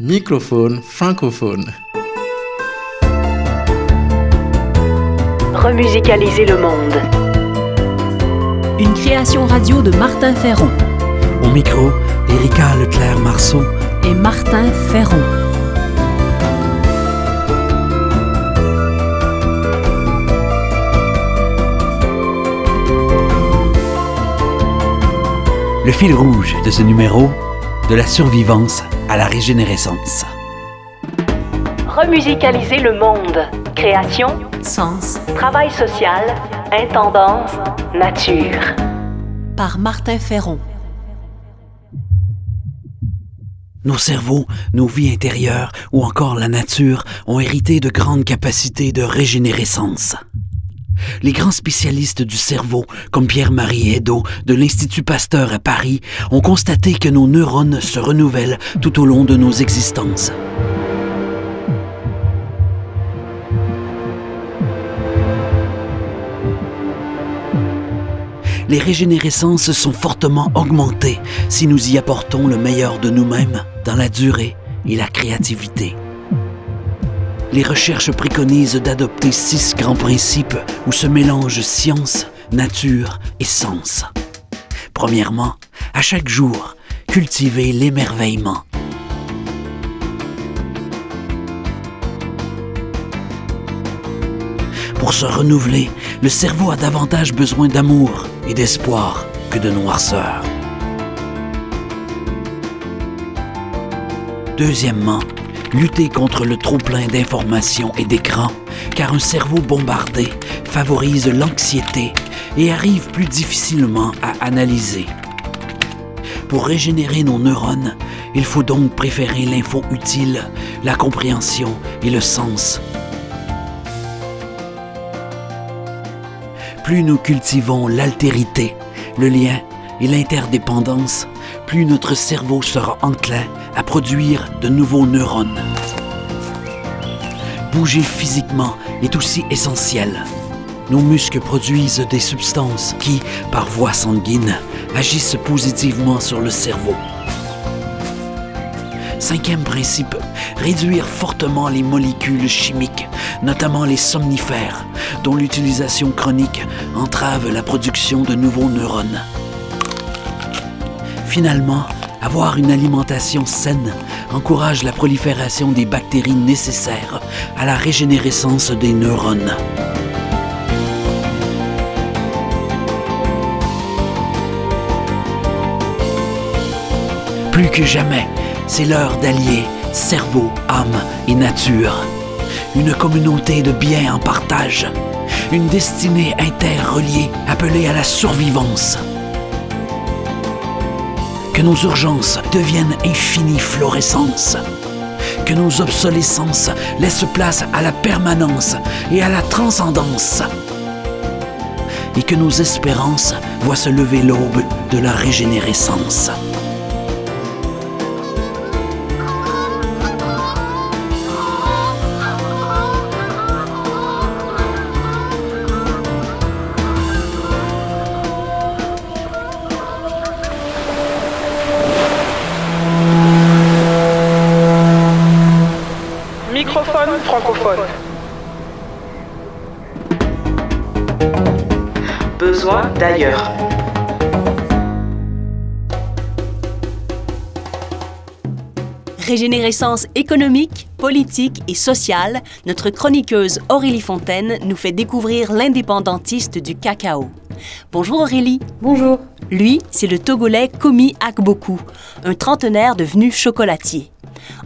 Microphone francophone. Remusicaliser le monde. Une création radio de Martin Ferron Au micro, Erika Leclerc-Marceau. et Martin Ferron. Le fil rouge de ce numéro, de la survivance à la régénérescence. Remusicaliser le monde. Création, Sens travail social, intendance, nature. par Martin Ferron. Nos cerveaux, nos vies intérieures ou encore la nature ont hérité de grandes capacités de régénérescence. Les grands spécialistes du cerveau, comme Pierre-Marie Edo de l'Institut Pasteur à Paris, ont constaté que nos neurones se renouvellent tout au long de nos existences. Les régénérescences sont fortement augmentées si nous y apportons le meilleur de nous-mêmes dans la durée et la créativité. Les recherches préconisent d'adopter six grands principes où se mélangent science, nature et sens. Premièrement, à chaque jour, cultiver l'émerveillement. Pour se renouveler, le cerveau a davantage besoin d'amour et d'espoir que de noirceur. Deuxièmement, lutter contre le trop-plein d'informations et d'écrans, car un cerveau bombardé favorise l'anxiété et arrive plus difficilement à analyser. Pour régénérer nos neurones, il faut donc préférer l'info utile, la compréhension et le sens. Plus nous cultivons l'altérité, le lien et l'interdépendance, plus notre cerveau sera enclin à produire de nouveaux neurones. Bouger physiquement est aussi essentiel. Nos muscles produisent des substances qui, par voie sanguine, agissent positivement sur le cerveau. Cinquième principe, réduire fortement les molécules chimiques, notamment les somnifères, dont l'utilisation chronique entrave la production de nouveaux neurones. Finalement, avoir une alimentation saine encourage la prolifération des bactéries nécessaires à la régénérescence des neurones. Plus que jamais, c'est l'heure d'allier cerveau, âme et nature. Une communauté de biens en partage. Une destinée interreliée appelée à la survivance. Que nos urgences deviennent infinie florescence. Que nos obsolescences laissent place à la permanence et à la transcendance. Et que nos espérances voient se lever l'aube de la régénérescence. Francophone. Besoin d'ailleurs. Régénérescence économique, politique et sociale, notre chroniqueuse Aurélie Fontaine nous fait découvrir l'indépendantiste du cacao. Bonjour Aurélie. Bonjour. Lui, c'est le Togolais Komi Akboku, un trentenaire devenu chocolatier.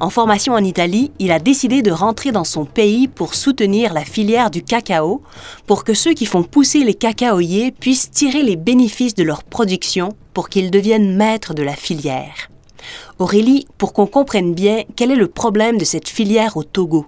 En formation en Italie, il a décidé de rentrer dans son pays pour soutenir la filière du cacao, pour que ceux qui font pousser les cacaoyers puissent tirer les bénéfices de leur production pour qu'ils deviennent maîtres de la filière. Aurélie, pour qu'on comprenne bien, quel est le problème de cette filière au Togo?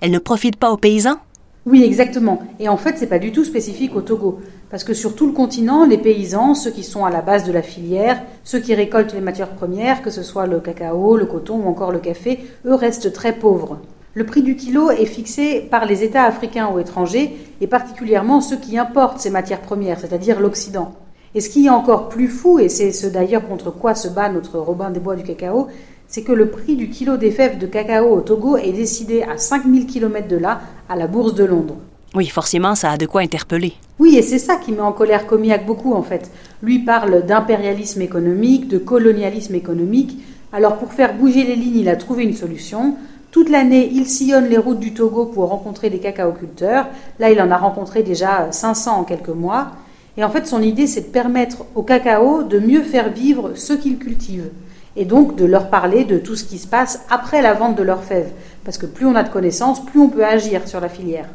Elle ne profite pas aux paysans? Oui, exactement. Et en fait, c'est pas du tout spécifique au Togo. Parce que sur tout le continent, les paysans, ceux qui sont à la base de la filière, ceux qui récoltent les matières premières, que ce soit le cacao, le coton ou encore le café, eux restent très pauvres. Le prix du kilo est fixé par les États africains ou étrangers, et particulièrement ceux qui importent ces matières premières, c'est-à-dire l'Occident. Et ce qui est encore plus fou, et c'est ce d'ailleurs contre quoi se bat notre Robin des Bois du cacao, c'est que le prix du kilo des fèves de cacao au Togo est décidé à 5000 km de là, à la bourse de Londres. Oui, forcément, ça a de quoi interpeller. Oui, et c'est ça qui met en colère Comiac beaucoup en fait. Lui parle d'impérialisme économique, de colonialisme économique. Alors pour faire bouger les lignes, il a trouvé une solution. Toute l'année, il sillonne les routes du Togo pour rencontrer des cacaoculteurs. Là, il en a rencontré déjà 500 en quelques mois. Et en fait, son idée, c'est de permettre au cacao de mieux faire vivre ceux qu'il cultive. Et donc de leur parler de tout ce qui se passe après la vente de leurs fèves. Parce que plus on a de connaissances, plus on peut agir sur la filière.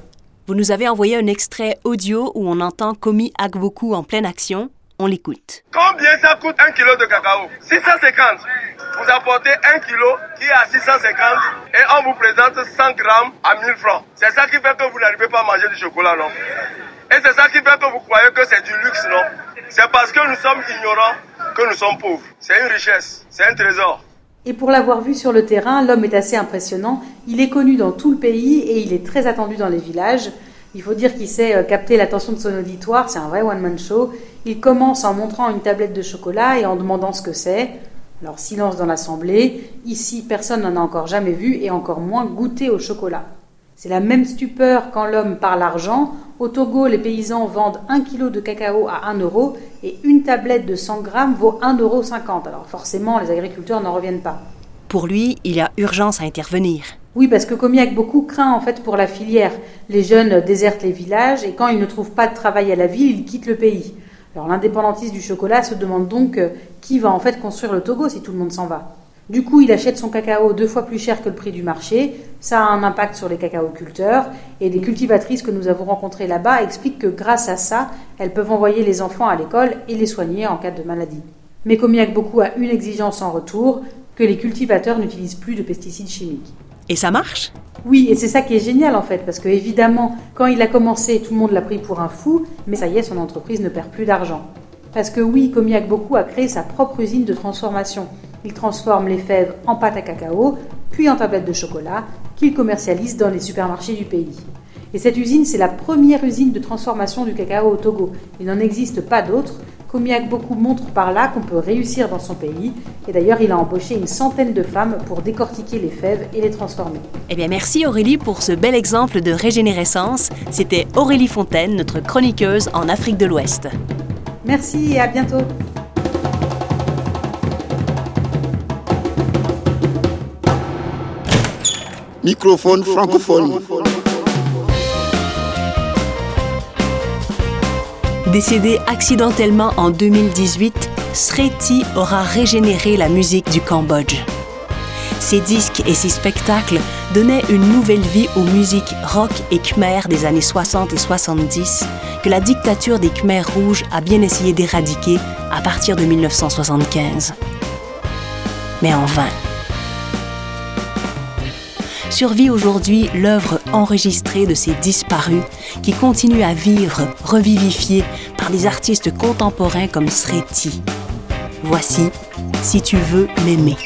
Vous nous avez envoyé un extrait audio où on entend Komi Agboku en pleine action. On l'écoute. Combien ça coûte un kilo de cacao? 650. Vous apportez un kilo qui est à 650 et on vous présente 100 grammes à 1000 francs. C'est ça qui fait que vous n'arrivez pas à manger du chocolat, non? Et c'est ça qui fait que vous croyez que c'est du luxe, non? C'est parce que nous sommes ignorants que nous sommes pauvres. C'est une richesse, c'est un trésor. Et pour l'avoir vu sur le terrain, l'homme est assez impressionnant. Il est connu dans tout le pays et il est très attendu dans les villages. Il faut dire qu'il sait euh, capter l'attention de son auditoire, c'est un vrai one-man show. Il commence en montrant une tablette de chocolat et en demandant ce que c'est. Alors silence dans l'assemblée. Ici, personne n'en a encore jamais vu et encore moins goûté au chocolat. C'est la même stupeur quand l'homme parle argent. Au Togo, les paysans vendent un kilo de cacao à 1 euro et une tablette de 100 grammes vaut 1,50 euro. Alors forcément, les agriculteurs n'en reviennent pas. Pour lui, il y a urgence à intervenir. Oui, parce que Comiac beaucoup craint en fait pour la filière. Les jeunes désertent les villages et quand ils ne trouvent pas de travail à la ville, ils quittent le pays. Alors l'indépendantiste du chocolat se demande donc euh, qui va en fait construire le Togo si tout le monde s'en va? Du coup, il achète son cacao deux fois plus cher que le prix du marché. Ça a un impact sur les cacaoculteurs. Et des cultivatrices que nous avons rencontrées là-bas expliquent que grâce à ça, elles peuvent envoyer les enfants à l'école et les soigner en cas de maladie. Mais Comiac beaucoup a une exigence en retour, que les cultivateurs n'utilisent plus de pesticides chimiques. Et ça marche? Oui, et c'est ça qui est génial en fait, parce que évidemment, quand il a commencé, tout le monde l'a pris pour un fou, mais ça y est, son entreprise ne perd plus d'argent. Parce que oui, Comiac beaucoup a créé sa propre usine de transformation. Il transforme les fèves en pâte à cacao, puis en tablettes de chocolat, qu'il commercialise dans les supermarchés du pays. Et cette usine, c'est la première usine de transformation du cacao au Togo. Il n'en existe pas d'autres. Comiac beaucoup montre par là qu'on peut réussir dans son pays. Et d'ailleurs, il a embauché une centaine de femmes pour décortiquer les fèves et les transformer. Eh bien, merci Aurélie pour ce bel exemple de régénérescence. C'était Aurélie Fontaine, notre chroniqueuse en Afrique de l'Ouest. Merci et à bientôt. Microphone francophone. Décédé accidentellement en 2018, Sreti aura régénéré la musique du Cambodge. Ses disques et ses spectacles donnaient une nouvelle vie aux musiques rock et khmer des années 60 et 70 que la dictature des Khmers rouges a bien essayé d'éradiquer à partir de 1975. Mais en vain survit aujourd'hui l'œuvre enregistrée de ces disparus qui continuent à vivre, revivifiés par des artistes contemporains comme Sreti. Voici Si tu veux m'aimer.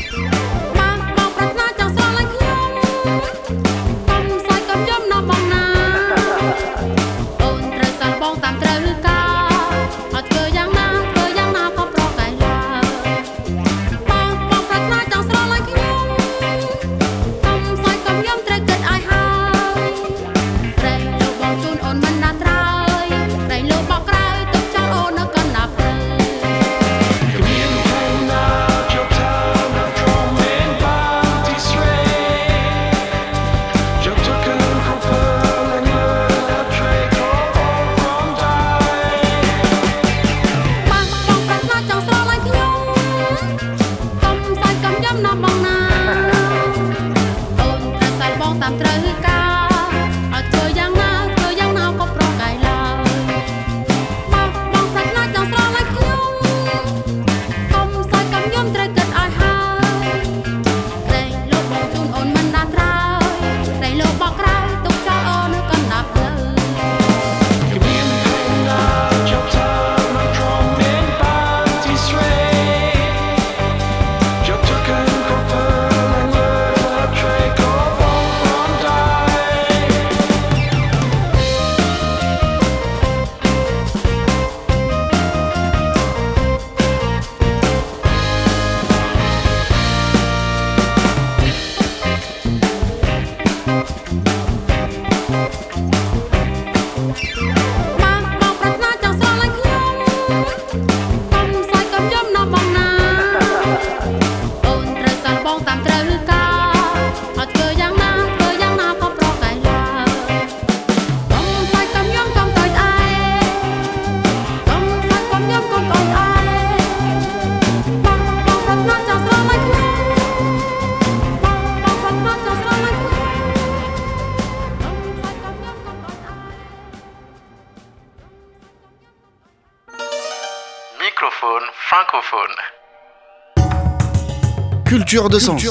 Culture de sens.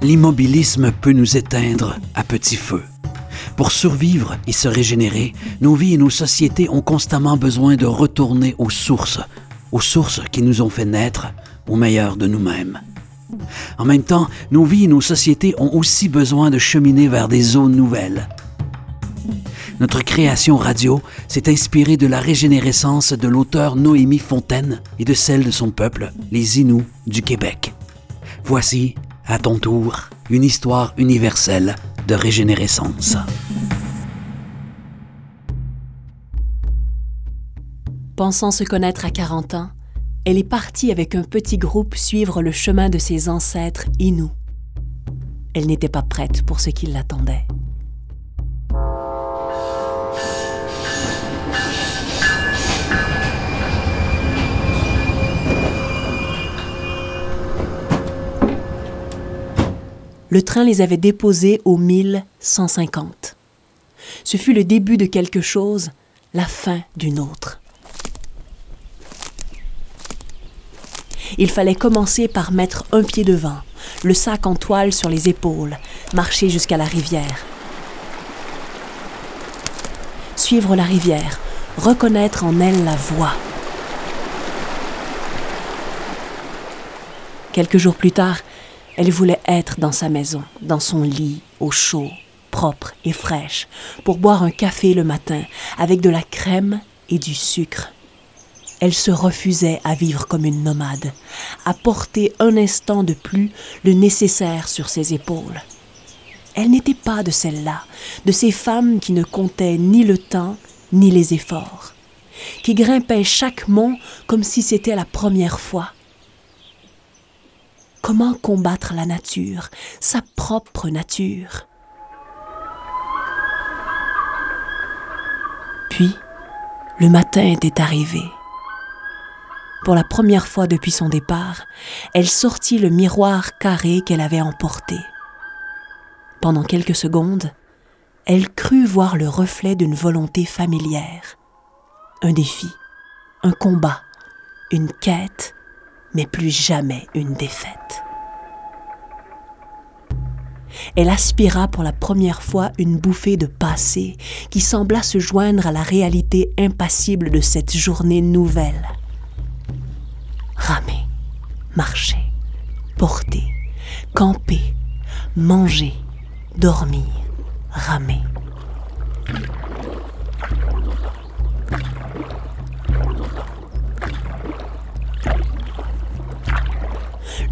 L'immobilisme peut nous éteindre à petit feu. Pour survivre et se régénérer, nos vies et nos sociétés ont constamment besoin de retourner aux sources, aux sources qui nous ont fait naître au meilleur de nous-mêmes. En même temps, nos vies et nos sociétés ont aussi besoin de cheminer vers des zones nouvelles. Notre création radio s'est inspirée de la régénérescence de l'auteur Noémie Fontaine et de celle de son peuple, les Inuits du Québec. Voici, à ton tour, une histoire universelle de régénérescence. Pensant se connaître à 40 ans, elle est partie avec un petit groupe suivre le chemin de ses ancêtres Inuits. Elle n'était pas prête pour ce qui l'attendait. Le train les avait déposés au 1150. Ce fut le début de quelque chose, la fin d'une autre. Il fallait commencer par mettre un pied devant, le sac en toile sur les épaules, marcher jusqu'à la rivière. Suivre la rivière, reconnaître en elle la voie. Quelques jours plus tard, elle voulait être dans sa maison, dans son lit, au chaud, propre et fraîche, pour boire un café le matin avec de la crème et du sucre. Elle se refusait à vivre comme une nomade, à porter un instant de plus le nécessaire sur ses épaules. Elle n'était pas de celles-là, de ces femmes qui ne comptaient ni le temps ni les efforts, qui grimpaient chaque mont comme si c'était la première fois. Comment combattre la nature, sa propre nature? Puis, le matin était arrivé. Pour la première fois depuis son départ, elle sortit le miroir carré qu'elle avait emporté. Pendant quelques secondes, elle crut voir le reflet d'une volonté familière. Un défi, un combat, une quête, mais plus jamais une défaite. Elle aspira pour la première fois une bouffée de passé qui sembla se joindre à la réalité impassible de cette journée nouvelle. Ramer, marcher, porter, camper, manger, dormir, ramer.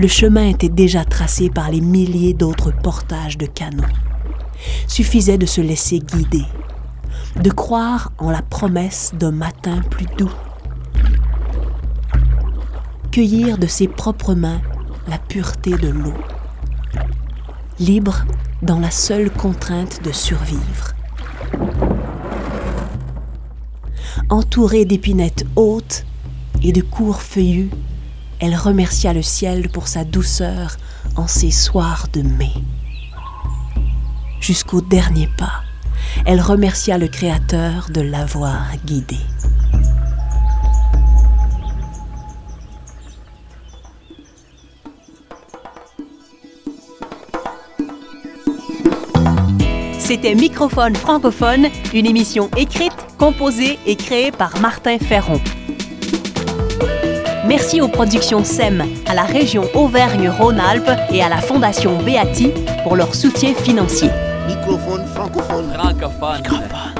Le chemin était déjà tracé par les milliers d'autres portages de canaux. Suffisait de se laisser guider, de croire en la promesse d'un matin plus doux. Cueillir de ses propres mains la pureté de l'eau. Libre dans la seule contrainte de survivre. Entourée d'épinettes hautes et de courts feuillus, elle remercia le ciel pour sa douceur en ces soirs de mai. Jusqu'au dernier pas, elle remercia le Créateur de l'avoir guidée. C'était Microphone francophone, une émission écrite, composée et créée par Martin Ferron. Merci aux productions SEM, à la région Auvergne-Rhône-Alpes et à la Fondation Beati pour leur soutien financier. Microphone francophone. Francophone.